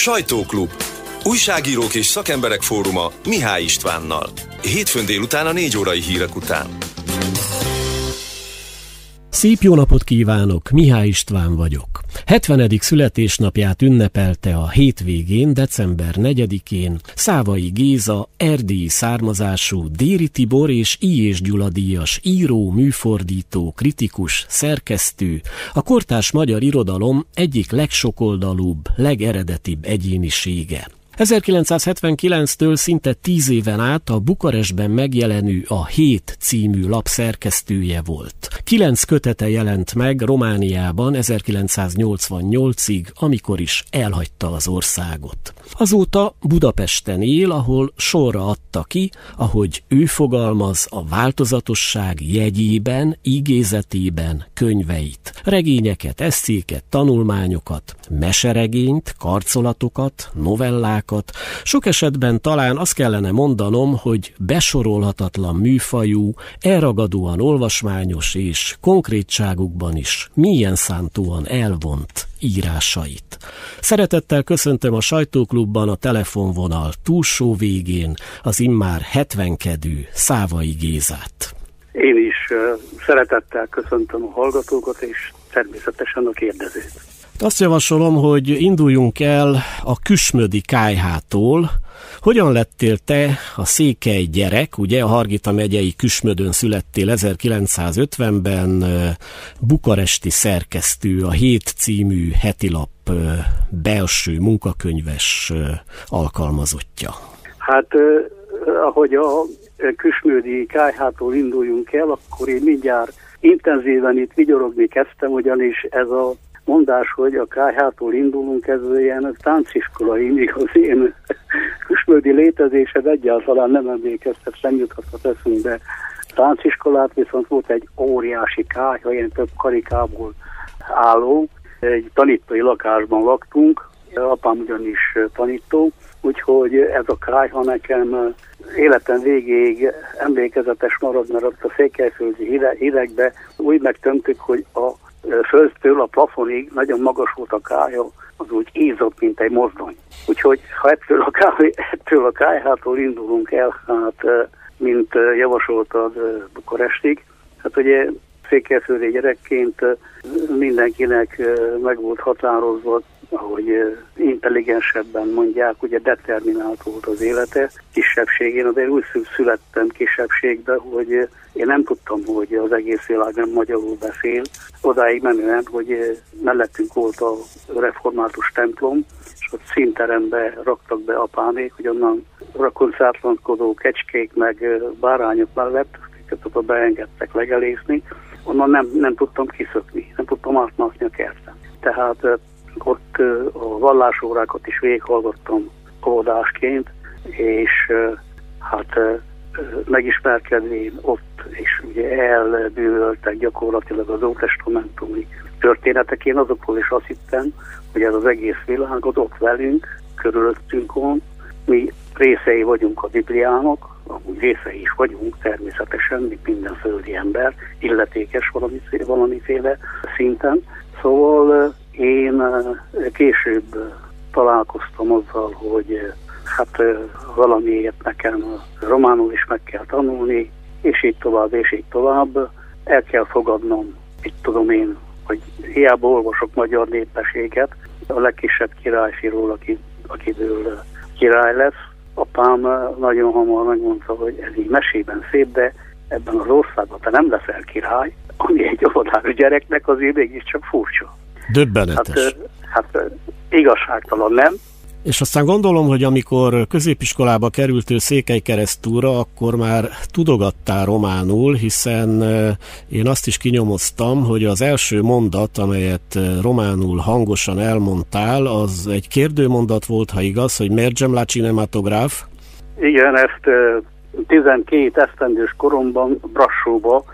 Sajtóklub. Újságírók és szakemberek fóruma Mihály Istvánnal. Hétfőn délután a négy órai hírek után. Szép jó napot kívánok, Mihály István vagyok. 70. születésnapját ünnepelte a hétvégén, december 4-én Szávai Géza, erdélyi származású Déri Tibor és I. Gyula díjas író, műfordító, kritikus, szerkesztő, a kortárs magyar irodalom egyik legsokoldalúbb, legeredetibb egyénisége. 1979-től szinte tíz éven át a Bukarestben megjelenő a Hét című lap szerkesztője volt. Kilenc kötete jelent meg Romániában 1988-ig, amikor is elhagyta az országot. Azóta Budapesten él, ahol sorra adta ki, ahogy ő fogalmaz a változatosság jegyében, igézetében könyveit. Regényeket, eszéket, tanulmányokat, meseregényt, karcolatokat, novellákat. Sok esetben talán azt kellene mondanom, hogy besorolhatatlan műfajú, elragadóan olvasmányos és konkrétságukban is milyen szántóan elvont írásait. Szeretettel köszöntöm a sajtóklubban a telefonvonal túlsó végén az immár hetvenkedő Szávai Gézát. Én is szeretettel köszöntöm a hallgatókat, és természetesen a kérdezőt. Azt javasolom, hogy induljunk el a Küsmödi kájhától. Hogyan lettél te a székely gyerek, ugye a Hargita megyei Küsmödön születtél 1950-ben, bukaresti szerkesztő, a Hét című hetilap belső munkakönyves alkalmazottja? Hát, ahogy a Küsmödi kájhától induljunk el, akkor én mindjárt intenzíven itt vigyorogni kezdtem, ugyanis ez a mondás, hogy a KH-tól indulunk, ez ilyen tánciskolai, míg az én küsmöldi létezésed egyáltalán nem emlékeztet, nem juthatott eszünkbe. Tánciskolát viszont volt egy óriási kájha, ilyen több karikából álló, egy tanítói lakásban laktunk, apám ugyanis tanító, úgyhogy ez a kájha nekem életem végéig emlékezetes marad, mert ott a székelyföldi hidegbe úgy megtömtük, hogy a földtől a plafonig nagyon magas volt a kája, az úgy ízott, mint egy mozdony. Úgyhogy ha ettől a, káj, ettől a kájhától indulunk el, hát mint javasoltad Bukarestig, hát ugye székelyföldi gyerekként mindenkinek meg volt határozva ahogy intelligensebben mondják, ugye determinált volt az élete kisebbségén, én úgy születtem kisebbségbe, hogy én nem tudtam, hogy az egész világ nem magyarul beszél. Odáig menően, hogy mellettünk volt a református templom, és ott színterembe raktak be apámék, hogy onnan rakoncátlankodó kecskék meg bárányok mellett, akiket oda beengedtek legelészni, onnan nem, nem tudtam kiszökni, nem tudtam átmászni a kerten. Tehát ott a vallásórákat is végighallgattam óvodásként, és hát megismerkedvén ott is ugye elbűvöltek gyakorlatilag az ótestamentumi történetek. Én azokról is azt hittem, hogy ez az egész világ ott velünk, körülöttünk van, mi részei vagyunk a Bibliának, amúgy részei is vagyunk természetesen, mint minden földi ember, illetékes valamiféle, valamiféle szinten. Szóval én később találkoztam azzal, hogy hát valamiért nekem románul is meg kell tanulni, és így tovább, és így tovább. El kell fogadnom, itt tudom én, hogy hiába olvasok magyar népességet, a legkisebb királyfiról, aki, akiből király lesz. Apám nagyon hamar megmondta, hogy ez így mesében szép, de ebben az országban te nem leszel király, ami egy óvodás gyereknek azért mégiscsak furcsa. Döbbenetes. Hát, hát igazságtalan, nem? És aztán gondolom, hogy amikor középiskolába kerültél Székely keresztúra, akkor már tudogattál románul, hiszen én azt is kinyomoztam, hogy az első mondat, amelyet románul hangosan elmondtál, az egy kérdőmondat volt, ha igaz, hogy mergem la cinematográf. Igen, ezt 12 esztendős koromban Brassóba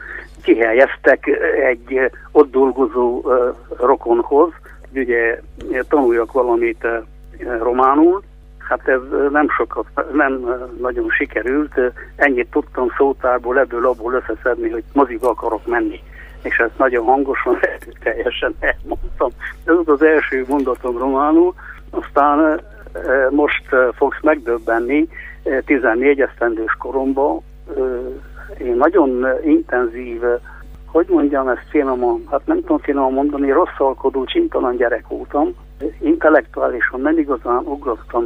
kihelyeztek egy ott dolgozó rokonhoz, ugye tanuljak valamit románul, hát ez nem sokat, nem nagyon sikerült, ennyit tudtam szótárból ebből abból összeszedni, hogy moziba akarok menni. És ezt nagyon hangosan, teljesen elmondtam. Ez az első mondatom románul, aztán most fogsz megdöbbenni, 14 esztendős koromban én nagyon intenzív, hogy mondjam ezt finoman, hát nem tudom finoman mondani, rosszalkodó, csintalan gyerek voltam. Intellektuálisan nem igazán ugrottam,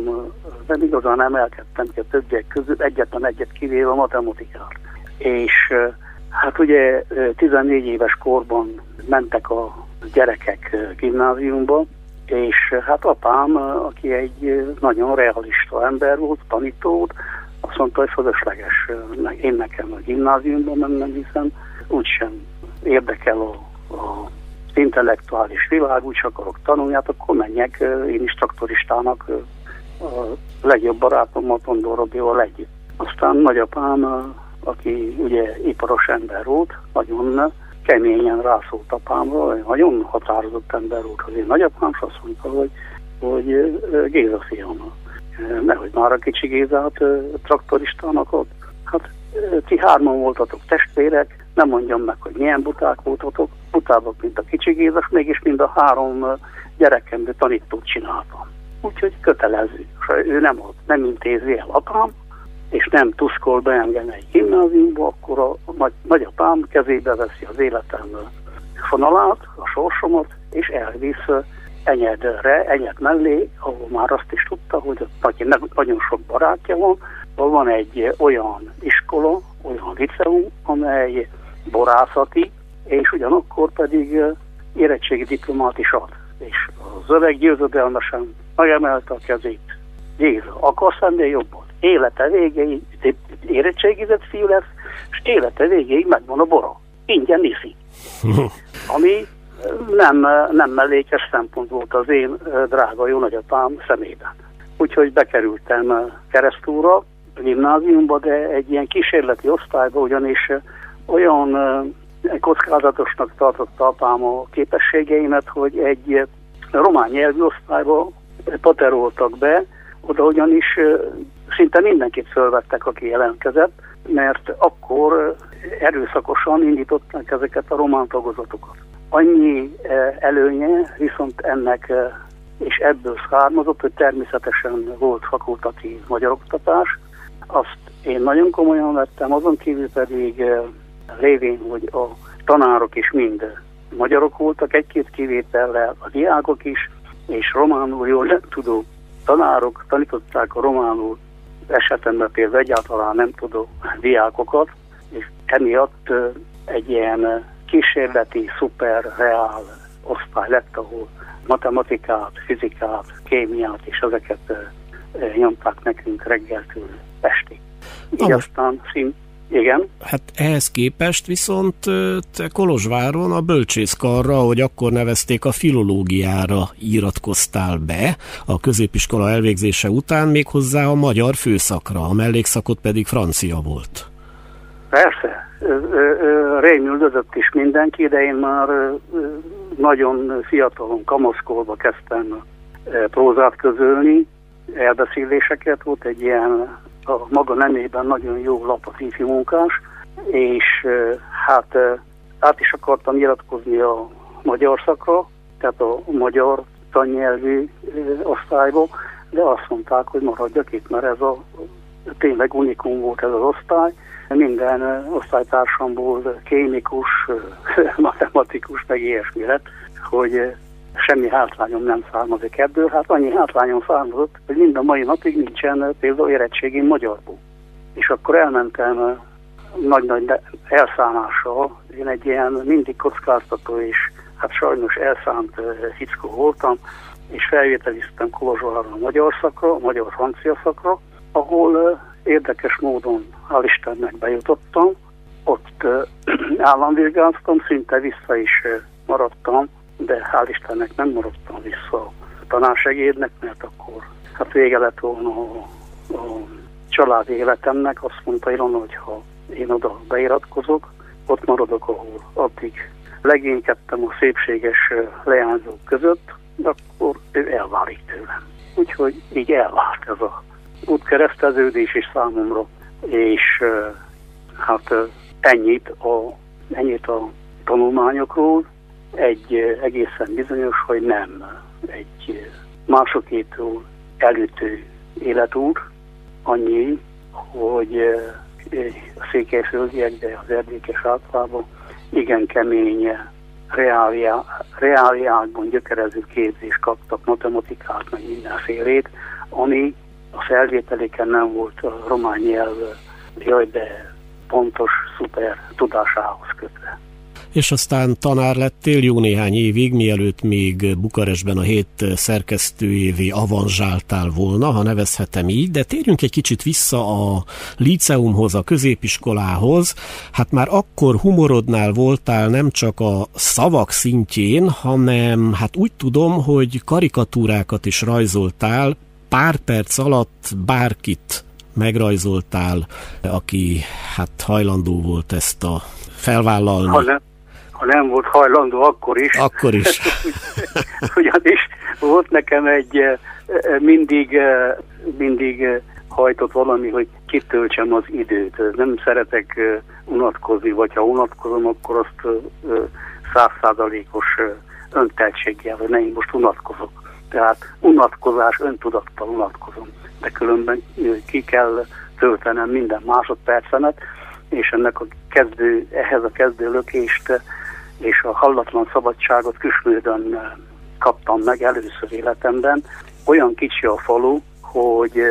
nem igazán emelkedtem ki a többiek közül, egyetlen egyet kivéve a matematikát. És hát ugye 14 éves korban mentek a gyerekek gimnáziumba, és hát apám, aki egy nagyon realista ember volt, tanító azt mondta, hogy fölösleges. Én nekem a gimnáziumban mennem, hiszen úgysem érdekel a, a intellektuális világ, úgy akarok tanulni, hát akkor menjek én is traktoristának a legjobb barátommal, Tondor Robival együtt. Aztán nagyapám, aki ugye iparos ember volt, nagyon keményen rászólt apámra, nagyon határozott ember volt az én nagyapám, és azt mondta, hogy, hogy Géza fiam, nehogy már a kicsi Gézát traktoristának ott. Hát ti hárman voltatok testvérek, nem mondjam meg, hogy milyen buták voltatok, butábbak, mint a kicsi Géza, mégis mind a három gyerekemből tanítót csináltam. Úgyhogy kötelező. És ő nem, nem intézi el apám, és nem tuszkol be engem egy gimnáziumba, akkor a nagy, nagyapám kezébe veszi az életem fonalát, a sorsomat, és elvisz Enyedre, Enyed mellé, ahol már azt is tudta, hogy ott nagyon sok barátja van, ahol van egy olyan iskola, olyan liceum, amely borászati, és ugyanakkor pedig érettségi diplomát is ad. És az öreg győzedelmesen megemelte a kezét. Jézus, akarsz ennél jobban? élete végéig érettségizett fiú lesz, és élete végéig megvan a bora. Ingyen iszi. Ami nem, nem mellékes szempont volt az én drága jó nagyapám szemében. Úgyhogy bekerültem keresztúra, gimnáziumba, de egy ilyen kísérleti osztályba, ugyanis olyan kockázatosnak tartotta apám a képességeimet, hogy egy román nyelvű osztályba pateroltak be, oda ugyanis szinte mindenkit fölvettek, aki jelentkezett, mert akkor erőszakosan indították ezeket a román tagozatokat. Annyi előnye viszont ennek és ebből származott, hogy természetesen volt fakultatív magyar oktatás. Azt én nagyon komolyan vettem, azon kívül pedig lévén, hogy a tanárok is mind magyarok voltak, egy-két kivétellel a diákok is, és románul jól nem tudó tanárok tanították a románul esetemben például egyáltalán nem tudó diákokat, és emiatt egy ilyen kísérleti, szuper, reál osztály lett, ahol matematikát, fizikát, kémiát és ezeket nyomták nekünk reggeltől estig. Így aztán szint igen. Hát ehhez képest viszont te Kolozsváron a bölcsészkarra, hogy akkor nevezték a filológiára iratkoztál be a középiskola elvégzése után, méghozzá a magyar főszakra, a mellékszakot pedig francia volt. Persze, rémüldözött is mindenki, de én már nagyon fiatalon, kamaszkolva kezdtem prózát közölni, elbeszéléseket, volt egy ilyen a maga nemében nagyon jó lap a ifjú munkás, és hát át is akartam iratkozni a magyar szakra, tehát a magyar tannyelvű osztályba, de azt mondták, hogy maradjak itt, mert ez a tényleg unikum volt ez az osztály. Minden osztálytársamból kémikus, matematikus, meg ilyesmi lett, hogy semmi hátrányom nem származik ebből. Hát annyi hátrányom származott, hogy mind a mai napig nincsen eh, például érettségén magyarból. És akkor elmentem eh, nagy-nagy elszámással. Én egy ilyen mindig kockáztató és hát sajnos elszánt fickó voltam, és felvételiztem Kolozsvárra a magyar szakra, a magyar-francia szakra, ahol érdekes módon, hál' Istennek bejutottam, ott államvizsgáztam, szinte vissza is maradtam, de hál' Istennek nem maradtam vissza a tanársegédnek, mert akkor hát vége lett volna a, a családi életemnek. Azt mondta Ilona, hogy ha én oda beiratkozok, ott maradok, ahol addig legénykedtem a szépséges leányzók között, akkor ő elválik tőlem. Úgyhogy így elvált ez a útkereszteződés is számomra, és hát ennyit a, ennyit a tanulmányokról, egy egészen bizonyos, hogy nem. Egy másokétól elütő életúr, annyi, hogy a székelyföldiekben, az erdékes általában igen kemény reáliákban gyökerező képzést kaptak, matematikát, meg mindenfélét, ami a felvételéken nem volt a román nyelv, jaj, de pontos, szuper tudásához kötve és aztán tanár lettél jó néhány évig, mielőtt még Bukarestben a hét szerkesztőjévé avanzsáltál volna, ha nevezhetem így, de térjünk egy kicsit vissza a liceumhoz, a középiskolához. Hát már akkor humorodnál voltál nem csak a szavak szintjén, hanem hát úgy tudom, hogy karikatúrákat is rajzoltál, pár perc alatt bárkit megrajzoltál, aki hát hajlandó volt ezt a felvállalni. Ha nem, ha nem volt hajlandó, akkor is. Akkor is. Ugyanis volt nekem egy eh, eh, mindig, eh, mindig hajtott valami, hogy kitöltsem az időt. Nem szeretek unatkozni, vagy ha unatkozom, akkor azt százszázalékos önteltséggel, hogy nem, én most unatkozok. Tehát unatkozás, öntudattal unatkozom. De különben ki kell töltenem minden másodpercemet, és ennek a kezdő, ehhez a kezdő lökést és a hallatlan szabadságot Küsmődön kaptam meg először életemben. Olyan kicsi a falu, hogy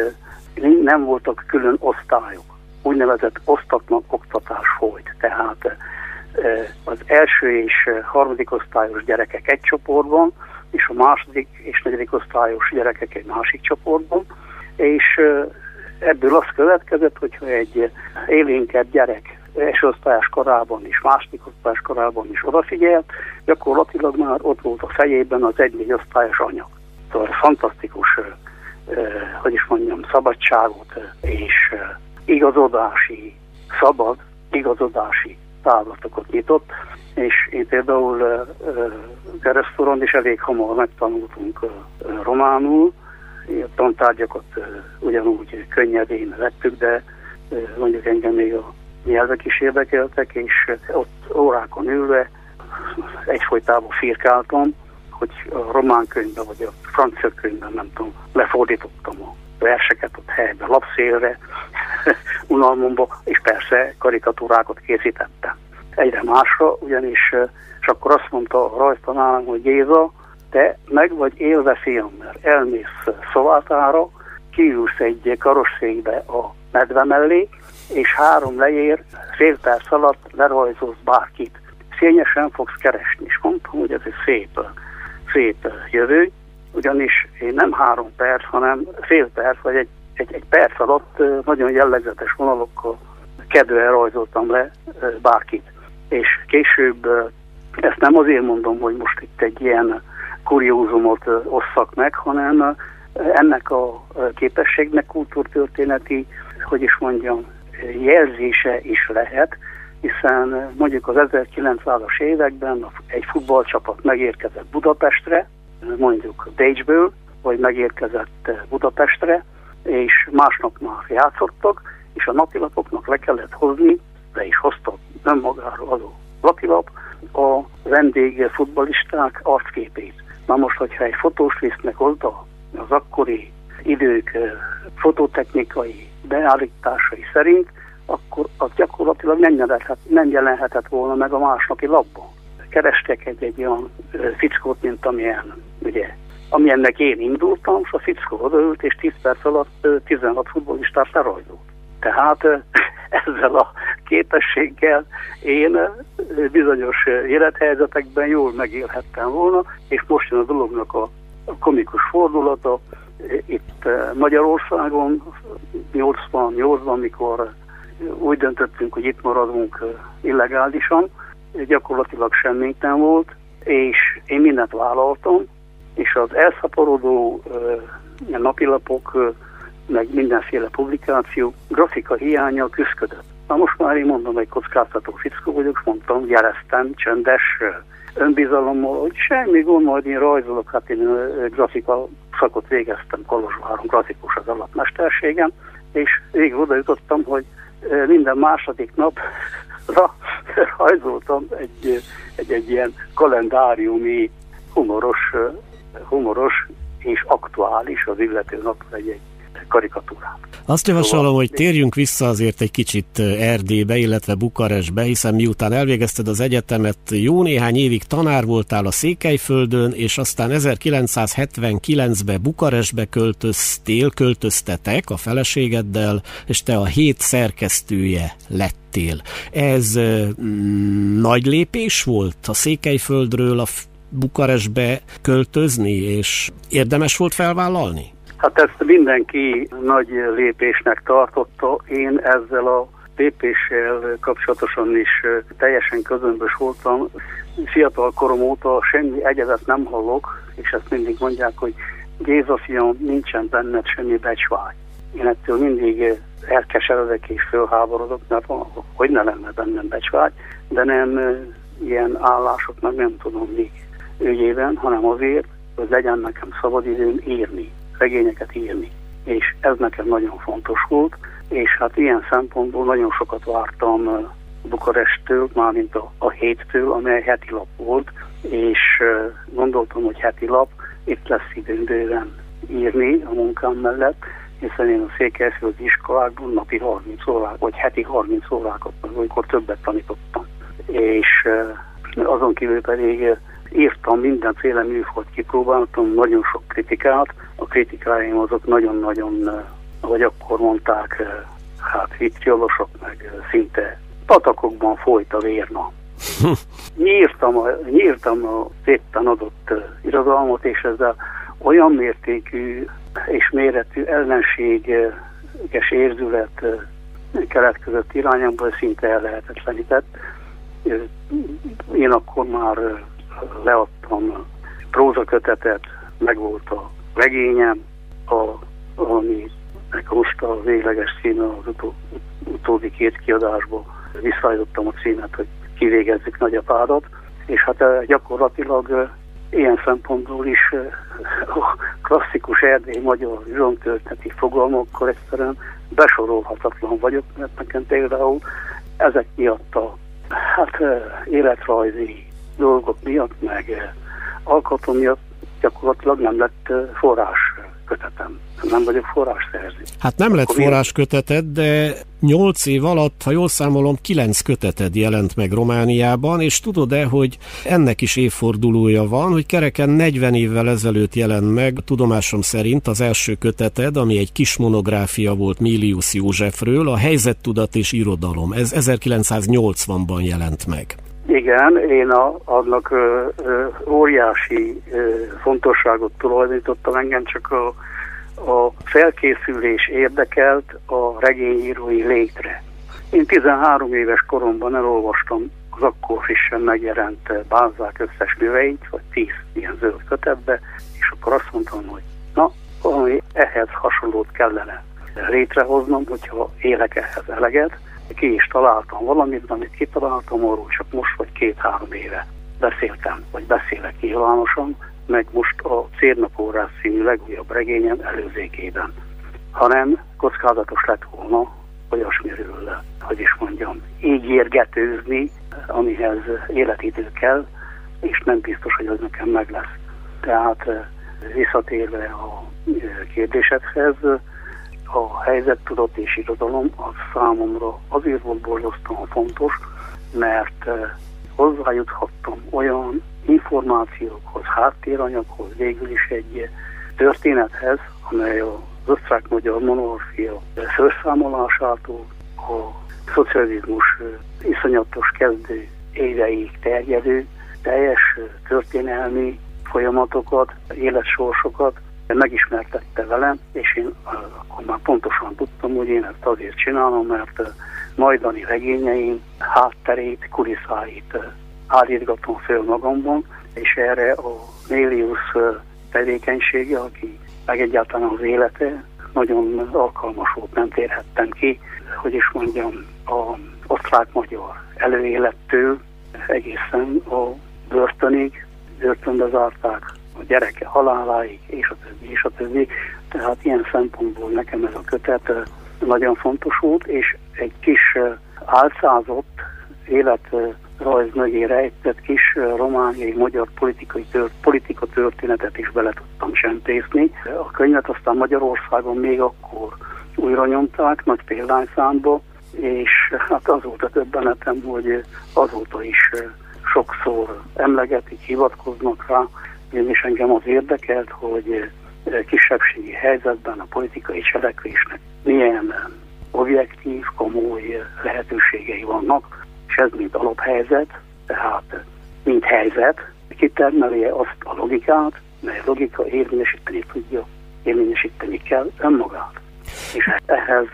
nem voltak külön osztályok. Úgynevezett osztatlan oktatás folyt. Tehát eh, az első és harmadik osztályos gyerekek egy csoportban, és a második és negyedik osztályos gyerekek egy másik csoportban, és ebből az következett, hogyha egy élénkebb gyerek első osztályás korában is, második osztályás korában is odafigyelt, gyakorlatilag már ott volt a fejében az egy-négy osztályos anyag. Szóval fantasztikus, hogy is mondjam, szabadságot és igazodási, szabad igazodási távlatokat nyitott, és én például keresztoron is elég hamar megtanultunk románul, a tantárgyakat ugyanúgy könnyedén vettük, de mondjuk engem még a nyelvek is érdekeltek, és ott órákon ülve egyfolytában firkáltam, hogy a román könyvben vagy a francia könyvben, nem tudom, lefordítottam a verseket ott helyben, lapszélre, unalmomba, és persze karikatúrákat készítettem. Egyre másra, ugyanis, és akkor azt mondta a rajztanárám, hogy Géza, te meg vagy élve fiam, mert elmész szovátára, kiülsz egy karosszékbe a medve mellé, és három leér, fél perc alatt lerajzolsz bárkit. Szényesen fogsz keresni, és mondtam, hogy ez egy szép, szép jövő, ugyanis én nem három perc, hanem fél perc, vagy egy, egy, egy perc alatt nagyon jellegzetes vonalokkal kedve rajzoltam le bárkit. És később ezt nem azért mondom, hogy most itt egy ilyen kuriózumot osszak meg, hanem ennek a képességnek kultúrtörténeti, hogy is mondjam, jelzése is lehet, hiszen mondjuk az 1900-as években egy futballcsapat megérkezett Budapestre, mondjuk Bécsből, vagy megérkezett Budapestre, és másnap már játszottak, és a napilapoknak le kellett hozni, le is hoztak önmagáról azó napilap, a vendég futballisták arcképét. Na most, hogyha egy fotós visznek oda az akkori idők fototechnikai beállításai szerint, akkor az gyakorlatilag nem jelenhet, nem jelenhetett volna meg a másnapi labban. Kerestek egy, egy olyan fickót, mint amilyen, ugye, amilyennek én indultam, és a fickó odaült, és 10 perc alatt 16 futbolistát lerajzolt. Tehát ezzel a képességgel én bizonyos élethelyzetekben jól megélhettem volna, és most jön a dolognak a, komikus fordulata, itt Magyarországon 88-ban, mikor úgy döntöttünk, hogy itt maradunk illegálisan, gyakorlatilag semmit nem volt, és én mindent vállaltam, és az elszaporodó napilapok, meg mindenféle publikáció grafika hiánya küzdött. Na most már én mondom, hogy kockáztató fickó vagyok, mondtam, jeleztem, csöndes, önbizalommal, hogy semmi gond, majd én rajzolok, hát én grafika szakot végeztem Kolozsváron, grafikus az alapmesterségem, és végig oda jutottam, hogy minden második napra rajzoltam egy, egy, egy ilyen kalendáriumi humoros, humoros és aktuális az illető nap egy-egy karikatúrát. Azt javasolom, szóval, hogy térjünk vissza azért egy kicsit Erdélybe, illetve Bukarestbe, hiszen miután elvégezted az egyetemet, jó néhány évig tanár voltál a Székelyföldön, és aztán 1979-be Bukarestbe költöztél, költöztetek a feleségeddel, és te a hét szerkesztője lettél. Ez mm, nagy lépés volt a Székelyföldről a Bukarestbe költözni, és érdemes volt felvállalni? Hát ezt mindenki nagy lépésnek tartotta. Én ezzel a lépéssel kapcsolatosan is teljesen közömbös voltam. Fiatal korom óta semmi egyedet nem hallok, és ezt mindig mondják, hogy Géza fiam, nincsen benned semmi becsvágy. Én ettől mindig elkeseredek és fölháborodok, mert hogy ne lenne bennem becsvágy, de nem ilyen állásoknak nem tudom még ügyében, hanem azért, hogy legyen nekem szabadidőm írni regényeket írni. És ez nekem nagyon fontos volt, és hát ilyen szempontból nagyon sokat vártam Bukarestől, mármint a, a héttől, amely heti lap volt, és gondoltam, hogy heti lap, itt lesz időm bőven írni a munkám mellett, hiszen én a Székelyföldi iskolákban napi 30 órák, vagy heti 30 órákat, amikor többet tanítottam. És azon kívül pedig írtam mindenféle műfajt, kipróbáltam, nagyon sok kritikát. A kritikáim azok nagyon-nagyon, ahogy akkor mondták, hát vitriolosok, meg szinte patakokban folyt a vérna. nyírtam, a, nyírtam a szépen adott irodalmat, és ezzel olyan mértékű és méretű ellenséges érzület keletkezett irányomból szinte ellehetetlenített. Én akkor már leadtam prózakötetet, meg volt a regényem, a, ami most a végleges címe az utó, utóbbi két kiadásból. Visszaállítottam a címet, hogy kivégezzük nagyapádat, és hát eh, gyakorlatilag eh, ilyen szempontból is eh, a klasszikus erdély magyar zsontörteti fogalmakkal egyszerűen besorolhatatlan vagyok, mert nekem például ezek miatt a hát életrajzi dolgok miatt, meg eh, alkotom miatt gyakorlatilag nem lett eh, forrás kötetem. Nem vagyok forrásszerző. Hát nem lett forrás köteted, de nyolc év alatt, ha jól számolom, kilenc köteted jelent meg Romániában, és tudod-e, hogy ennek is évfordulója van, hogy kereken 40 évvel ezelőtt jelent meg, tudomásom szerint az első köteted, ami egy kis monográfia volt Milius Józsefről, a helyzettudat és irodalom. Ez 1980-ban jelent meg. Igen, én a, annak ö, ö, óriási ö, fontosságot tulajdonítottam, engem csak a, a felkészülés érdekelt a regényírói létre. Én 13 éves koromban elolvastam az akkor frissen megjelent Bázák összes műveit, vagy 10 ilyen zöld kötetbe, és akkor azt mondtam, hogy na, valami ehhez hasonlót kellene létrehoznom, hogyha élek ehhez eleget, ki is találtam valamit, amit kitaláltam, arról csak most vagy két-három éve beszéltem, vagy beszélek nyilvánosan, meg most a Cérnapórás színű legújabb regényem előzékében. Hanem kockázatos lett volna olyasmiről, hogy is mondjam, ígérgetőzni, amihez életidő kell, és nem biztos, hogy az nekem meg lesz. Tehát eh, visszatérve a eh, kérdésedhez, a helyzettudat és irodalom az számomra azért volt borzasztóan fontos, mert eh, hozzájuthattam olyan információkhoz, háttéranyaghoz, végül is egy történethez, amely az osztrák-magyar monarchia felszámolásától a szocializmus eh, iszonyatos kezdő éveig terjedő, teljes eh, történelmi folyamatokat, életsorsokat megismertette velem, és én akkor már pontosan tudtam, hogy én ezt azért csinálom, mert majdani regényeim hátterét, kuliszáit állítgatom föl magamban, és erre a Nélius tevékenysége, aki meg egyáltalán az élete nagyon alkalmas volt, nem térhettem ki, hogy is mondjam, a osztrák-magyar előélettől egészen a börtönig, börtönbe zárták a gyereke haláláig, és a többi, és a többi. Tehát ilyen szempontból nekem ez a kötet nagyon fontos volt, és egy kis álcázott élet rajz mögé rejtett kis romániai magyar politikai tört, politika történetet is bele tudtam sempészni. A könyvet aztán Magyarországon még akkor újra nyomták, nagy példányszámba, és hát az volt a többenetem, hogy azóta is sokszor emlegetik, hivatkoznak rá, és engem az érdekelt, hogy kisebbségi helyzetben a politikai cselekvésnek milyen objektív, komoly lehetőségei vannak, és ez mint alaphelyzet, tehát mint helyzet, kitermeli azt a logikát, mely logika érvényesíteni tudja, érvényesíteni kell önmagát. És ehhez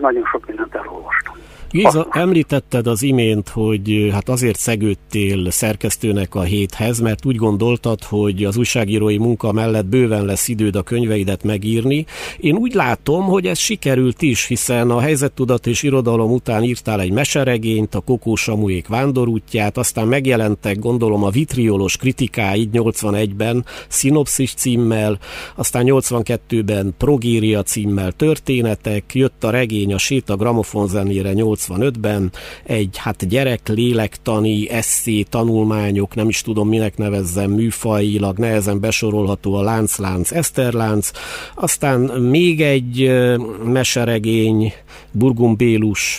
nagyon sok mindent elolvastam. Géza, említetted az imént, hogy hát azért szegődtél szerkesztőnek a héthez, mert úgy gondoltad, hogy az újságírói munka mellett bőven lesz időd a könyveidet megírni. Én úgy látom, hogy ez sikerült is, hiszen a helyzettudat és irodalom után írtál egy meseregényt, a Kokó Samuék vándorútját, aztán megjelentek gondolom a vitriolos kritikáid 81-ben, Szinopszis címmel, aztán 82-ben Progéria címmel történetek, jött a regény a Séta gramofonzenére 8 85-ben egy hát gyerek lélektani eszé tanulmányok, nem is tudom minek nevezzem, műfajilag nehezen besorolható a Lánclánc, Eszterlánc, aztán még egy meseregény, Burgum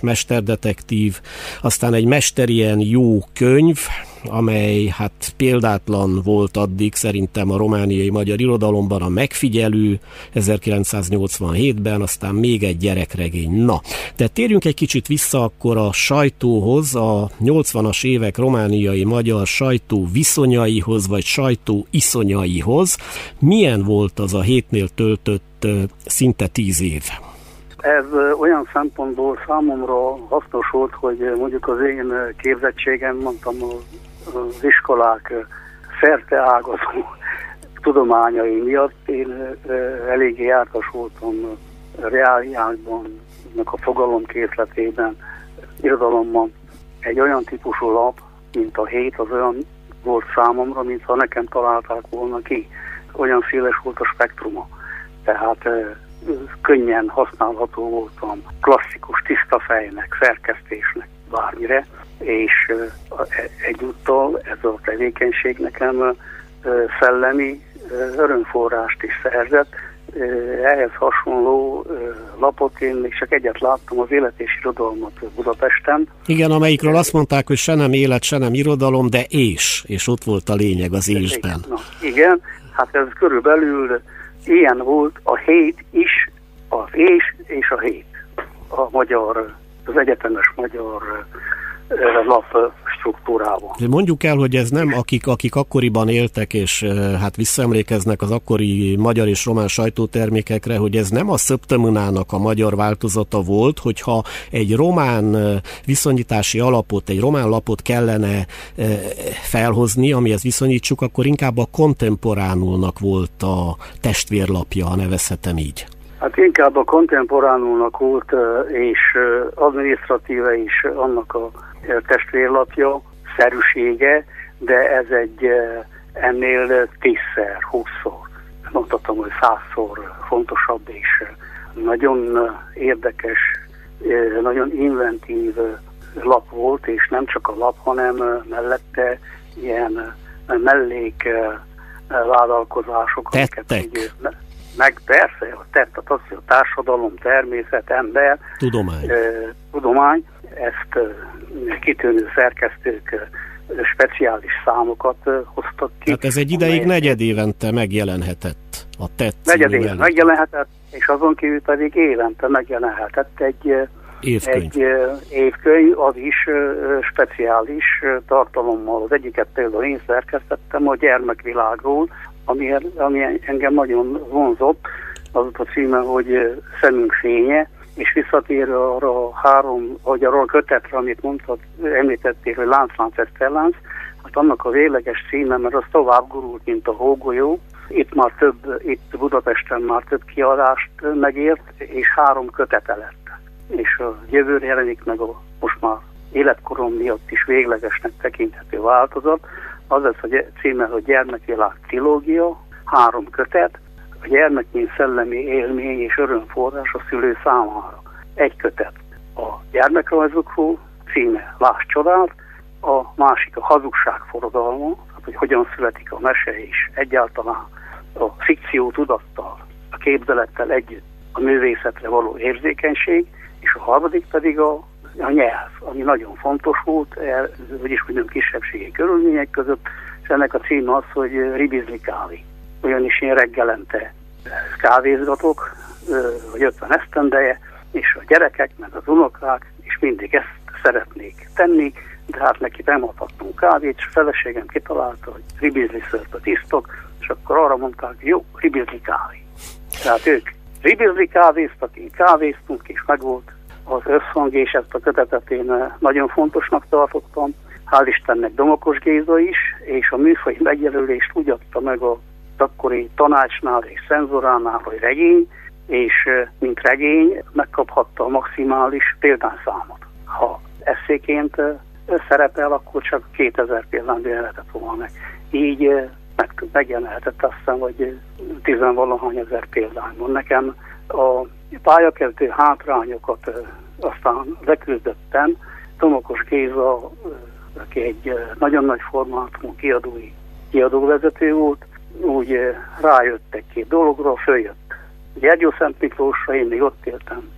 mesterdetektív, aztán egy mesterien jó könyv, amely hát példátlan volt addig szerintem a romániai magyar irodalomban, a megfigyelő 1987-ben, aztán még egy gyerekregény. Na, de térjünk egy kicsit vissza akkor a sajtóhoz, a 80-as évek romániai magyar sajtó viszonyaihoz, vagy sajtó iszonyaihoz. Milyen volt az a hétnél töltött szinte tíz év? Ez olyan szempontból számomra hasznos volt, hogy mondjuk az én képzettségem, mondtam, az iskolák szerte ágazó tudományai miatt én eléggé jártas voltam reáliákban, a fogalom készletében, irodalomban. Egy olyan típusú lap, mint a hét, az olyan volt számomra, mintha nekem találták volna ki. Olyan széles volt a spektruma. Tehát könnyen használható voltam klasszikus tiszta fejnek, szerkesztésnek, bármire és egyúttal ez a tevékenység nekem szellemi örömforrást is szerzett. Ehhez hasonló lapot én még csak egyet láttam, az élet és irodalmat Budapesten. Igen, amelyikről azt mondták, hogy se nem élet, se nem irodalom, de és, és ott volt a lényeg az ésben. Igen, na, igen, hát ez körülbelül ilyen volt a hét is, az és és a hét. A magyar, az egyetemes magyar lap struktúrában. Mondjuk el, hogy ez nem akik, akik akkoriban éltek, és hát visszaemlékeznek az akkori magyar és román sajtótermékekre, hogy ez nem a szöptömünának a magyar változata volt, hogyha egy román viszonyítási alapot, egy román lapot kellene felhozni, amihez viszonyítsuk, akkor inkább a kontemporánulnak volt a testvérlapja, nevezhetem így. Hát inkább a kontemporánulnak volt, és adminisztratíve is annak a testvérlapja, szerűsége, de ez egy ennél tízszer, húszszor, mondhatom, hogy százszor fontosabb és nagyon érdekes, nagyon inventív lap volt, és nem csak a lap, hanem mellette ilyen mellék vállalkozások, Tettek. Meg persze, a tett, a társadalom, természet, ember, tudomány, tudomány ezt kitűnő szerkesztők speciális számokat hoztak ki. Tehát ez egy ideig negyed évente megjelenhetett a tett Negyed évente megjelenhetett, és azon kívül pedig évente megjelenhetett egy évkönyv. egy évkönyv, az is speciális tartalommal. Az egyiket például én szerkesztettem a gyermekvilágról, ami, ami engem nagyon vonzott, az a címe, hogy Szemünk fénye, és visszatérve arra a három, vagy arra a kötetre, amit mondtad, említettél, hogy Lánclánc Eszterlánc, hát annak a véleges címe, mert az tovább gurult, mint a hógolyó. Itt már több, itt Budapesten már több kiadást megért, és három kötete lett. És a jövőre jelenik meg a most már életkorom miatt is véglegesnek tekinthető változat. Az lesz a címe, hogy Gyermekvilág trilógia, három kötet, a gyermek mint szellemi élmény és örömforrás a szülő számára. Egy kötet a gyermekrajzokról, címe Láss csodát, a másik a hazugság forradalma, tehát hogy hogyan születik a mese és egyáltalán a fikció tudattal, a képzelettel együtt a művészetre való érzékenység, és a harmadik pedig a, a nyelv, ami nagyon fontos volt, hogy is mondjam kisebbségi körülmények között, és ennek a címe az, hogy ribizli kávé. Ugyanis én reggelente kávézgatok, vagy 50 esztendeje, és a gyerekek, meg az unokák, és mindig ezt szeretnék tenni, de hát neki nem adhattunk kávét, és a feleségem kitalálta, hogy ribizli a tisztok, és akkor arra mondták, jó, ribizli kávé. Tehát ők ribizli kávéztak, én kávéztunk, és megvolt az összhang, és ezt a kötetet én eh, nagyon fontosnak tartottam. Hál' Istennek Domokos Géza is, és a műfaj megjelölést úgy adta meg a akkori tanácsnál és szenzoránál, hogy regény, és eh, mint regény megkaphatta a maximális példányszámot. Ha eszéként eh, szerepel, akkor csak 2000 példányt jelenhetett volna meg. Így meg, megjelenhetett azt hiszem, hogy tizenvalahány ezer példányban. Nekem a pályakezdő hátrányokat aztán leküzdöttem. Tomokos Géza, aki egy nagyon nagy formátumú kiadói kiadóvezető volt, úgy rájött egy-két dologra, följött Gyergyó Szent Miklósra, én még ott éltem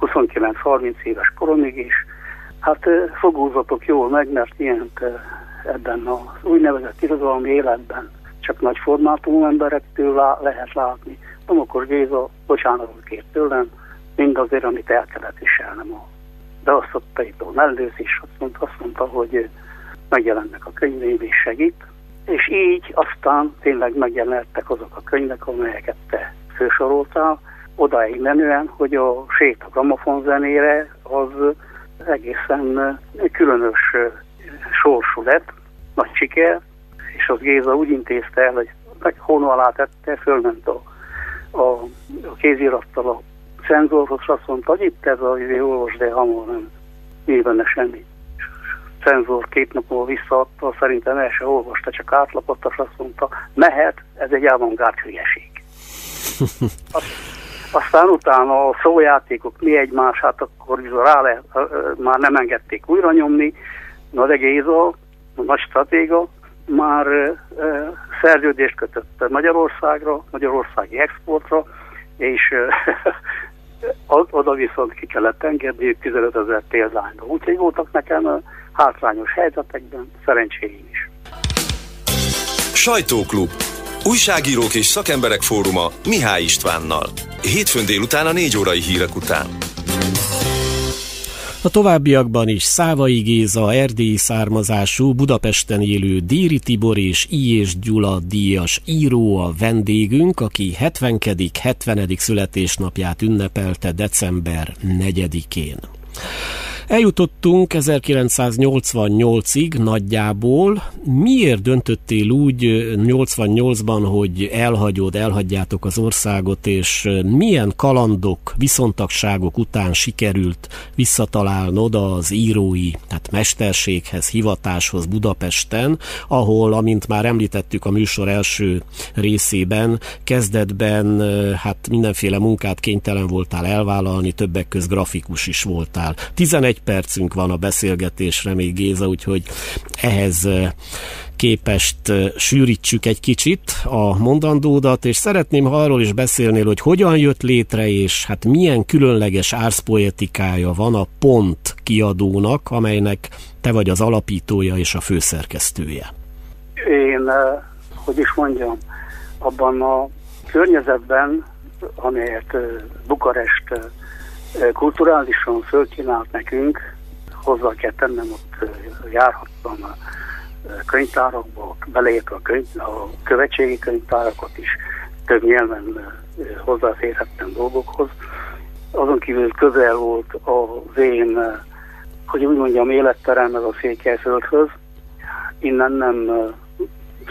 29-30 éves koromig is. Hát fogózatok jól meg, mert ilyent ebben az úgynevezett irodalmi életben csak nagy formátumú emberektől lá, lehet látni. Amikor Géza bocsánatot kért tőlem, mindazért, amit el kellett viselnem a beosztottaitól mellőz, és azt mondta, azt mondta, hogy megjelennek a könyveim és segít. És így aztán tényleg megjelentek azok a könyvek, amelyeket te fősoroltál, odáig menően, hogy a sét a gramofon zenére az egészen különös sorsú lett, nagy siker, és az Géza úgy intézte el, hogy hóna alá tette, fölment a, a, a kézirattal a cenzorhoz, és azt mondta, hogy itt ez a izé, olvas, de hamar nem, nincs benne semmi. A cenzor két nap múlva visszaadta, szerintem el se olvasta, csak átlapott, és azt mondta, mehet, ez egy avantgárd hülyeség. Aztán utána a szójátékok mi egymás, hát akkor rá le, már nem engedték újra nyomni, na de Géza, a nagy stratéga, már szerződést kötött Magyarországra, magyarországi exportra, és oda viszont ki kellett engedni 15 ezer példányba. Úgyhogy voltak nekem hátrányos helyzetekben, szerencséim is. Sajtóklub. Újságírók és szakemberek fóruma Mihály Istvánnal. Hétfőn délután a négy órai hírek után. A továbbiakban is Szávai Géza, erdélyi származású, Budapesten élő Déri Tibor és I. és Gyula díjas író a vendégünk, aki 70. 70. születésnapját ünnepelte december 4-én. Eljutottunk 1988-ig nagyjából. Miért döntöttél úgy 88-ban, hogy elhagyod, elhagyjátok az országot, és milyen kalandok, viszontagságok után sikerült visszatalálnod az írói, tehát mesterséghez, hivatáshoz Budapesten, ahol, amint már említettük a műsor első részében, kezdetben hát mindenféle munkát kénytelen voltál elvállalni, többek köz grafikus is voltál. 11 egy percünk van a beszélgetésre még Géza, úgyhogy ehhez képest sűrítsük egy kicsit a mondandódat, és szeretném, ha arról is beszélnél, hogy hogyan jött létre, és hát milyen különleges árszpoetikája van a Pont kiadónak, amelynek te vagy az alapítója és a főszerkesztője. Én, hogy is mondjam, abban a környezetben, amelyet Bukarest kulturálisan fölkínált nekünk, hozzá kell tennem, ott járhattam a könyvtárakba, beleértve a, könyv, a követségi könyvtárakat is, több nyelven hozzáférhettem dolgokhoz. Azon kívül közel volt az én, hogy úgy mondjam, életterem ez a Székelyföldhöz. Innen nem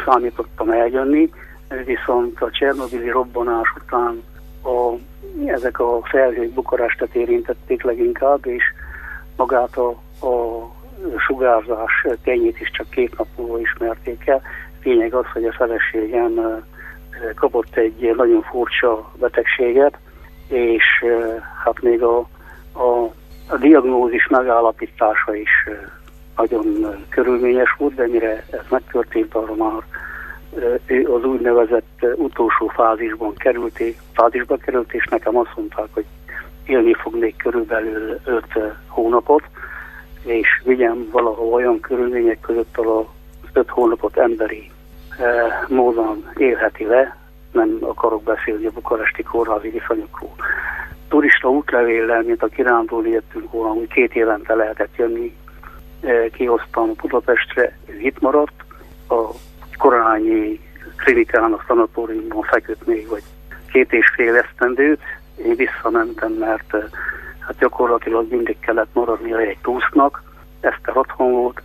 számítottam eljönni, viszont a Csernobili robbanás után a ezek a felhők Bukarestet érintették leginkább, és magát a, a sugárzás tényét is csak két nap múlva ismerték el. Lényeg az, hogy a feleségem kapott egy nagyon furcsa betegséget, és hát még a, a, a diagnózis megállapítása is nagyon körülményes volt, de mire ez megtörtént, arra már az úgynevezett utolsó fázisban került, fázisba került, és nekem azt mondták, hogy élni fog körülbelül 5 hónapot, és vigyem valahol olyan körülmények között, ahol 5 hónapot emberi módon élheti le, nem akarok beszélni a bukaresti kórházi viszonyokról. Turista útlevéllel, mint a kirándulni jöttünk volna, hogy két évente lehetett jönni, kihoztam Budapestre, ő itt maradt, a korányi klinikának, szanatóriumban feküdt még, vagy két és fél esztendőt, én visszamentem, mert eh, hát gyakorlatilag mindig kellett maradni egy túsznak, Eszter otthon volt,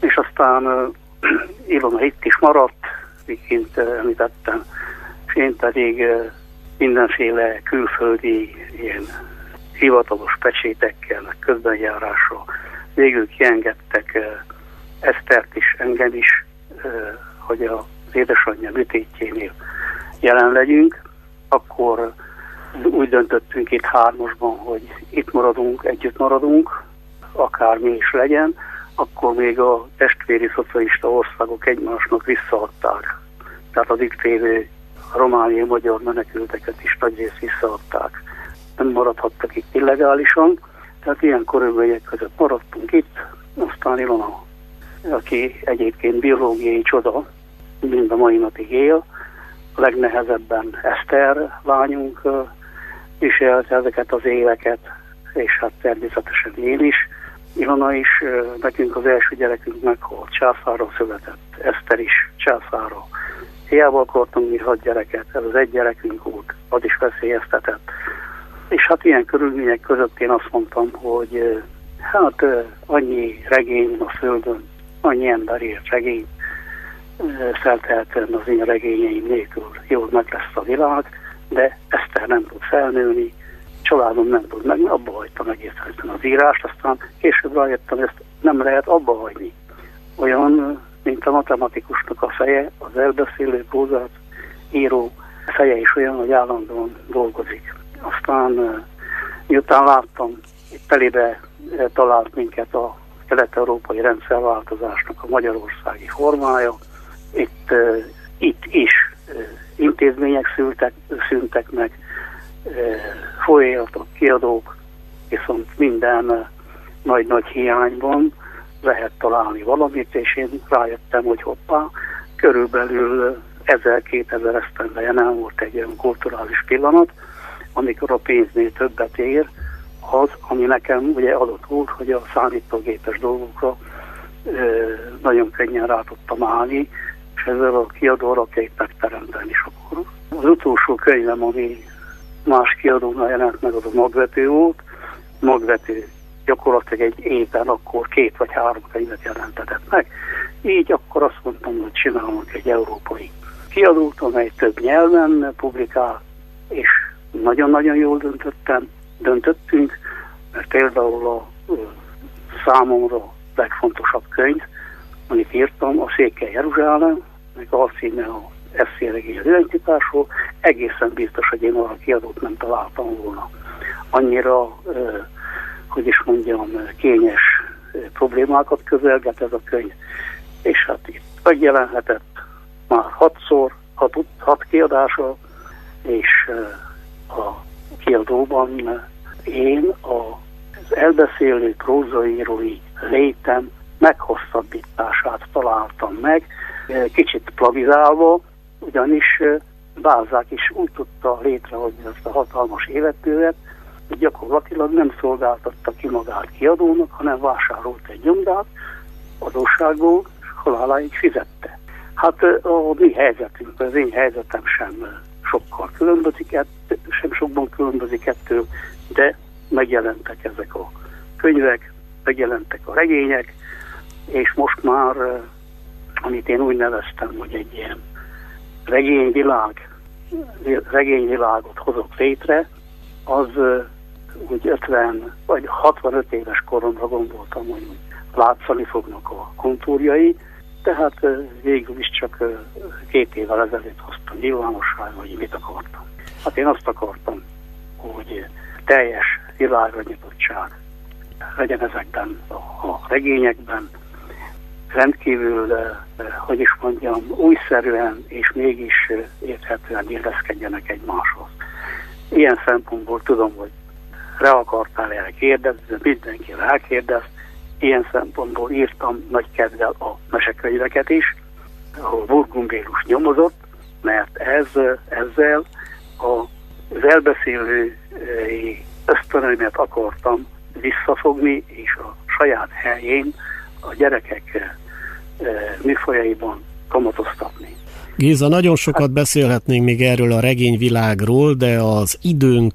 és aztán uh, Ilona itt is maradt, miként uh, említettem, és én pedig mindenféle külföldi ilyen hivatalos pecsétekkel, közbenjárással végül kiengedtek Esztert is, engem is, hogy az édesanyja műtétjénél jelen legyünk, akkor úgy döntöttünk itt hármasban, hogy itt maradunk, együtt maradunk, akármi is legyen, akkor még a testvéri szocialista országok egymásnak visszaadták. Tehát az itt élő romániai magyar menekülteket is nagyrészt visszaadták. Nem maradhattak itt illegálisan, tehát ilyen körülmények között maradtunk itt, aztán Ilona, aki egyébként biológiai csoda, mind a mai napig él, legnehezebben Eszter lányunk viselte ezeket az éveket, és hát természetesen én is. Ilona is, nekünk az első gyerekünk meghalt, császára született, Eszter is császára. Hiába akartunk mi hat gyereket, ez az egy gyerekünk volt, az is veszélyeztetett. És hát ilyen körülmények között én azt mondtam, hogy hát annyi regény a Földön, annyi ember írt regény, feltehetően az én regényeim nélkül jól meg lesz a világ, de Eszter nem tud felnőni, családom nem tud meg, abba hagytam egészen az írást, aztán később rájöttem, ezt nem lehet abba hagyni. Olyan, mint a matematikusnak a feje, az elbeszélő, prózát író feje is olyan, hogy állandóan dolgozik. Aztán miután láttam, itt telébe talált minket a kelet-európai rendszerváltozásnak a magyarországi formája, itt, itt is intézmények szültek, szüntek meg, folyamatok, kiadók, viszont minden nagy-nagy hiányban lehet találni valamit, és én rájöttem, hogy hoppá, körülbelül 1000-2000 esztendeje nem volt egy olyan kulturális pillanat, amikor a pénznél többet ér, az, ami nekem ugye adott volt, hogy a számítógépes dolgokra ö, nagyon könnyen rá tudtam állni, és ezzel a kiadóra képet megteremteni. És akkor az utolsó könyvem, ami más kiadónál jelent meg, az a magvető volt. Magvető gyakorlatilag egy évben akkor két vagy három könyvet jelentetett meg. Így akkor azt mondtam, hogy csinálunk egy európai kiadót, amely több nyelven publikál, és nagyon-nagyon jól döntöttem, döntöttünk, mert például a számomra legfontosabb könyv, amit írtam, a Székely Jeruzsálem, a címe a eszéregény az identitásról, egészen biztos, hogy én arra kiadót nem találtam volna. Annyira, hogy is mondjam, kényes problémákat közelget ez a könyv, és hát itt megjelenhetett már hatszor, hat, hat kiadása, és a kiadóban én az elbeszélő prózaírói létem meghosszabbítását találtam meg, kicsit plavizálva, ugyanis Bázák is úgy tudta létrehozni ezt a hatalmas életművet, hogy gyakorlatilag nem szolgáltatta ki magát kiadónak, hanem vásárolt egy nyomdát adósságból, és haláláig fizette. Hát a mi helyzetünk, az én helyzetem sem sokkal különbözik, sem sokban különbözik ettől, de megjelentek ezek a könyvek, megjelentek a regények, és most már, amit én úgy neveztem, hogy egy ilyen regényvilág, regényvilágot hozok létre, az úgy 50 vagy 65 éves koromra gondoltam, hogy látszani fognak a kontúrjai, tehát végül is csak két évvel ezelőtt hoztam nyilvánosságra, hogy mit akartam. Hát én azt akartam, hogy teljes világra nyitottság legyen ezekben a regényekben, rendkívül, hogy is mondjam, újszerűen és mégis érthetően illeszkedjenek egymáshoz. Ilyen szempontból tudom, hogy rá akartál erre kérdezni, mindenki rákérdez. Ilyen szempontból írtam nagy kedvel a mesekönyveket is, ahol Burgumbélus nyomozott, mert ez, ezzel a, az elbeszélő ösztönömet akartam visszafogni, és a saját helyén a gyerekek műfajaiban kamatoztatni. Géza, nagyon sokat beszélhetnénk még erről a regényvilágról, de az időnk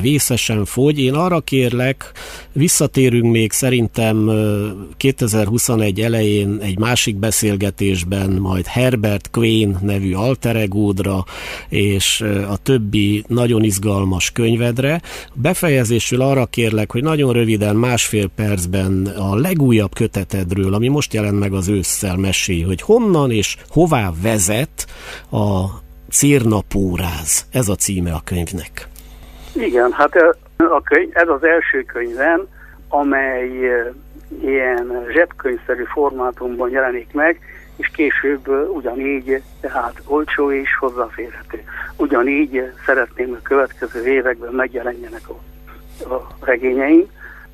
vészesen fogy. Én arra kérlek, visszatérünk még szerintem 2021 elején egy másik beszélgetésben majd Herbert Queen nevű alteregódra és a többi nagyon izgalmas könyvedre. Befejezésül arra kérlek, hogy nagyon röviden, másfél percben a legújabb kötetedről, ami most jelent meg az ősszel mesé, hogy honnan és hová vezet lett a Círnapóráz. Ez a címe a könyvnek. Igen, hát a könyv, ez az első könyvem, amely ilyen zsebkönyvszerű formátumban jelenik meg, és később ugyanígy, tehát olcsó és hozzáférhető. Ugyanígy szeretném a következő években megjelenjenek a, a regényeim,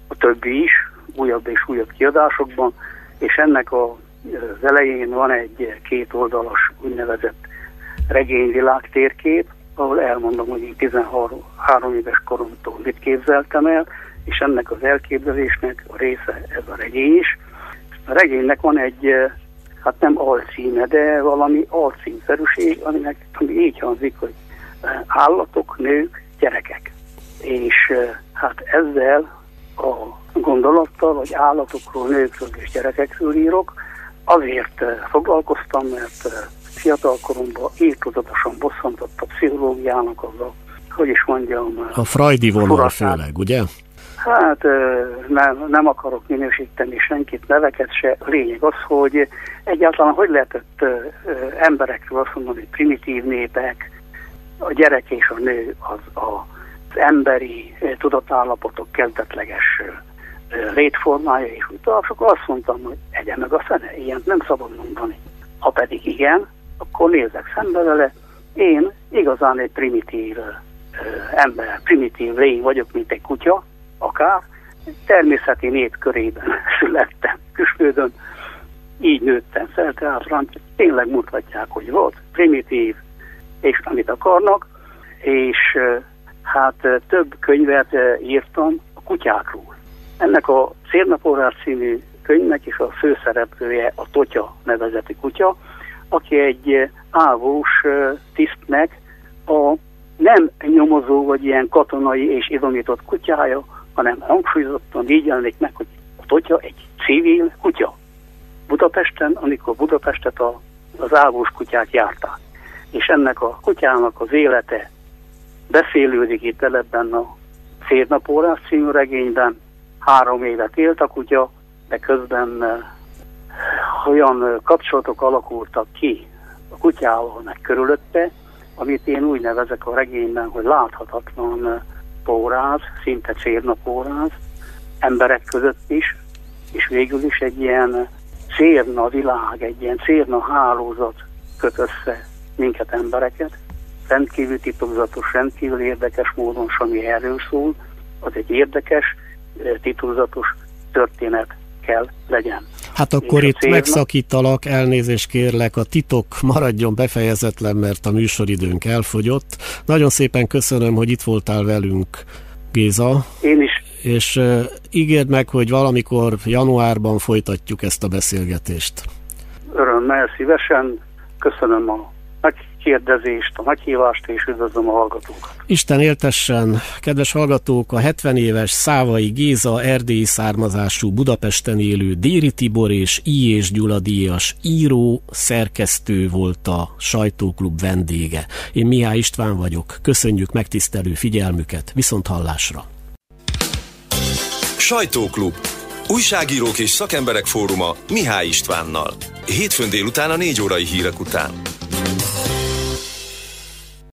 a többi is, újabb és újabb kiadásokban, és ennek a az elején van egy két oldalas úgynevezett regényvilág térkép, ahol elmondom, hogy én 13 éves koromtól mit képzeltem el, és ennek az elképzelésnek a része ez a regény is. A regénynek van egy, hát nem alcíme, de valami alcímszerűség, aminek ami így hangzik, hogy állatok, nők, gyerekek. És hát ezzel a gondolattal, hogy állatokról, nőkről és gyerekekről írok, Azért eh, foglalkoztam, mert eh, fiatalkoromban írtudatosan bosszantott a pszichológiának az a, hogy is mondjam... A Freudi vonal főleg, ugye? Hát eh, nem, nem akarok minősíteni senkit, neveket se. A lényeg az, hogy egyáltalán hogy lehetett emberekről azt mondani, hogy primitív népek, a gyerek és a nő az a, az emberi tudatállapotok kezdetleges létformája és utal, akkor azt mondtam, hogy egye meg a fene, ilyent nem szabad mondani. Ha pedig igen, akkor nézzek szembe vele, én igazán egy primitív ö, ember, primitív lény vagyok, mint egy kutya, akár, természeti nép körében születtem, küspődön, így nőttem fel, tehát tényleg mutatják, hogy volt primitív, és amit akarnak, és hát több könyvet írtam a kutyákról. Ennek a Szérnapórás című könyvnek is a főszereplője a Totya nevezeti kutya, aki egy ávós tisztnek a nem nyomozó vagy ilyen katonai és idomított kutyája, hanem hangsúlyozottan így jelenik meg, hogy a Totya egy civil kutya. Budapesten, amikor Budapestet a, az ávós kutyák járták. És ennek a kutyának az élete beszélődik itt ebben a Szérnapórás című regényben, három évet élt a kutya, de közben eh, olyan eh, kapcsolatok alakultak ki a kutyával meg körülötte, amit én úgy nevezek a regényben, hogy láthatatlan eh, póráz, szinte cérna póráz, emberek között is, és végül is egy ilyen cérna világ, egy ilyen cérna hálózat köt össze minket embereket, rendkívül titokzatos, rendkívül érdekes módon, ami erről szól, az egy érdekes, titulzatos történet kell legyen. Hát akkor itt célnak... megszakítalak, elnézést kérlek, a titok maradjon befejezetlen, mert a műsoridőnk elfogyott. Nagyon szépen köszönöm, hogy itt voltál velünk, Géza. Én is. És uh, ígérd meg, hogy valamikor januárban folytatjuk ezt a beszélgetést. Örömmel, szívesen. Köszönöm a megkérdezést, a meghívást, és üdvözlöm a hallgatókat. Isten éltessen, kedves hallgatók, a 70 éves Szávai Géza erdélyi származású Budapesten élő Déri Tibor és I. és Gyula díjas író, szerkesztő volt a sajtóklub vendége. Én Mihály István vagyok, köszönjük megtisztelő figyelmüket, viszont hallásra! Sajtóklub. Újságírók és szakemberek fóruma Mihály Istvánnal. Hétfőn délután a négy órai hírek után.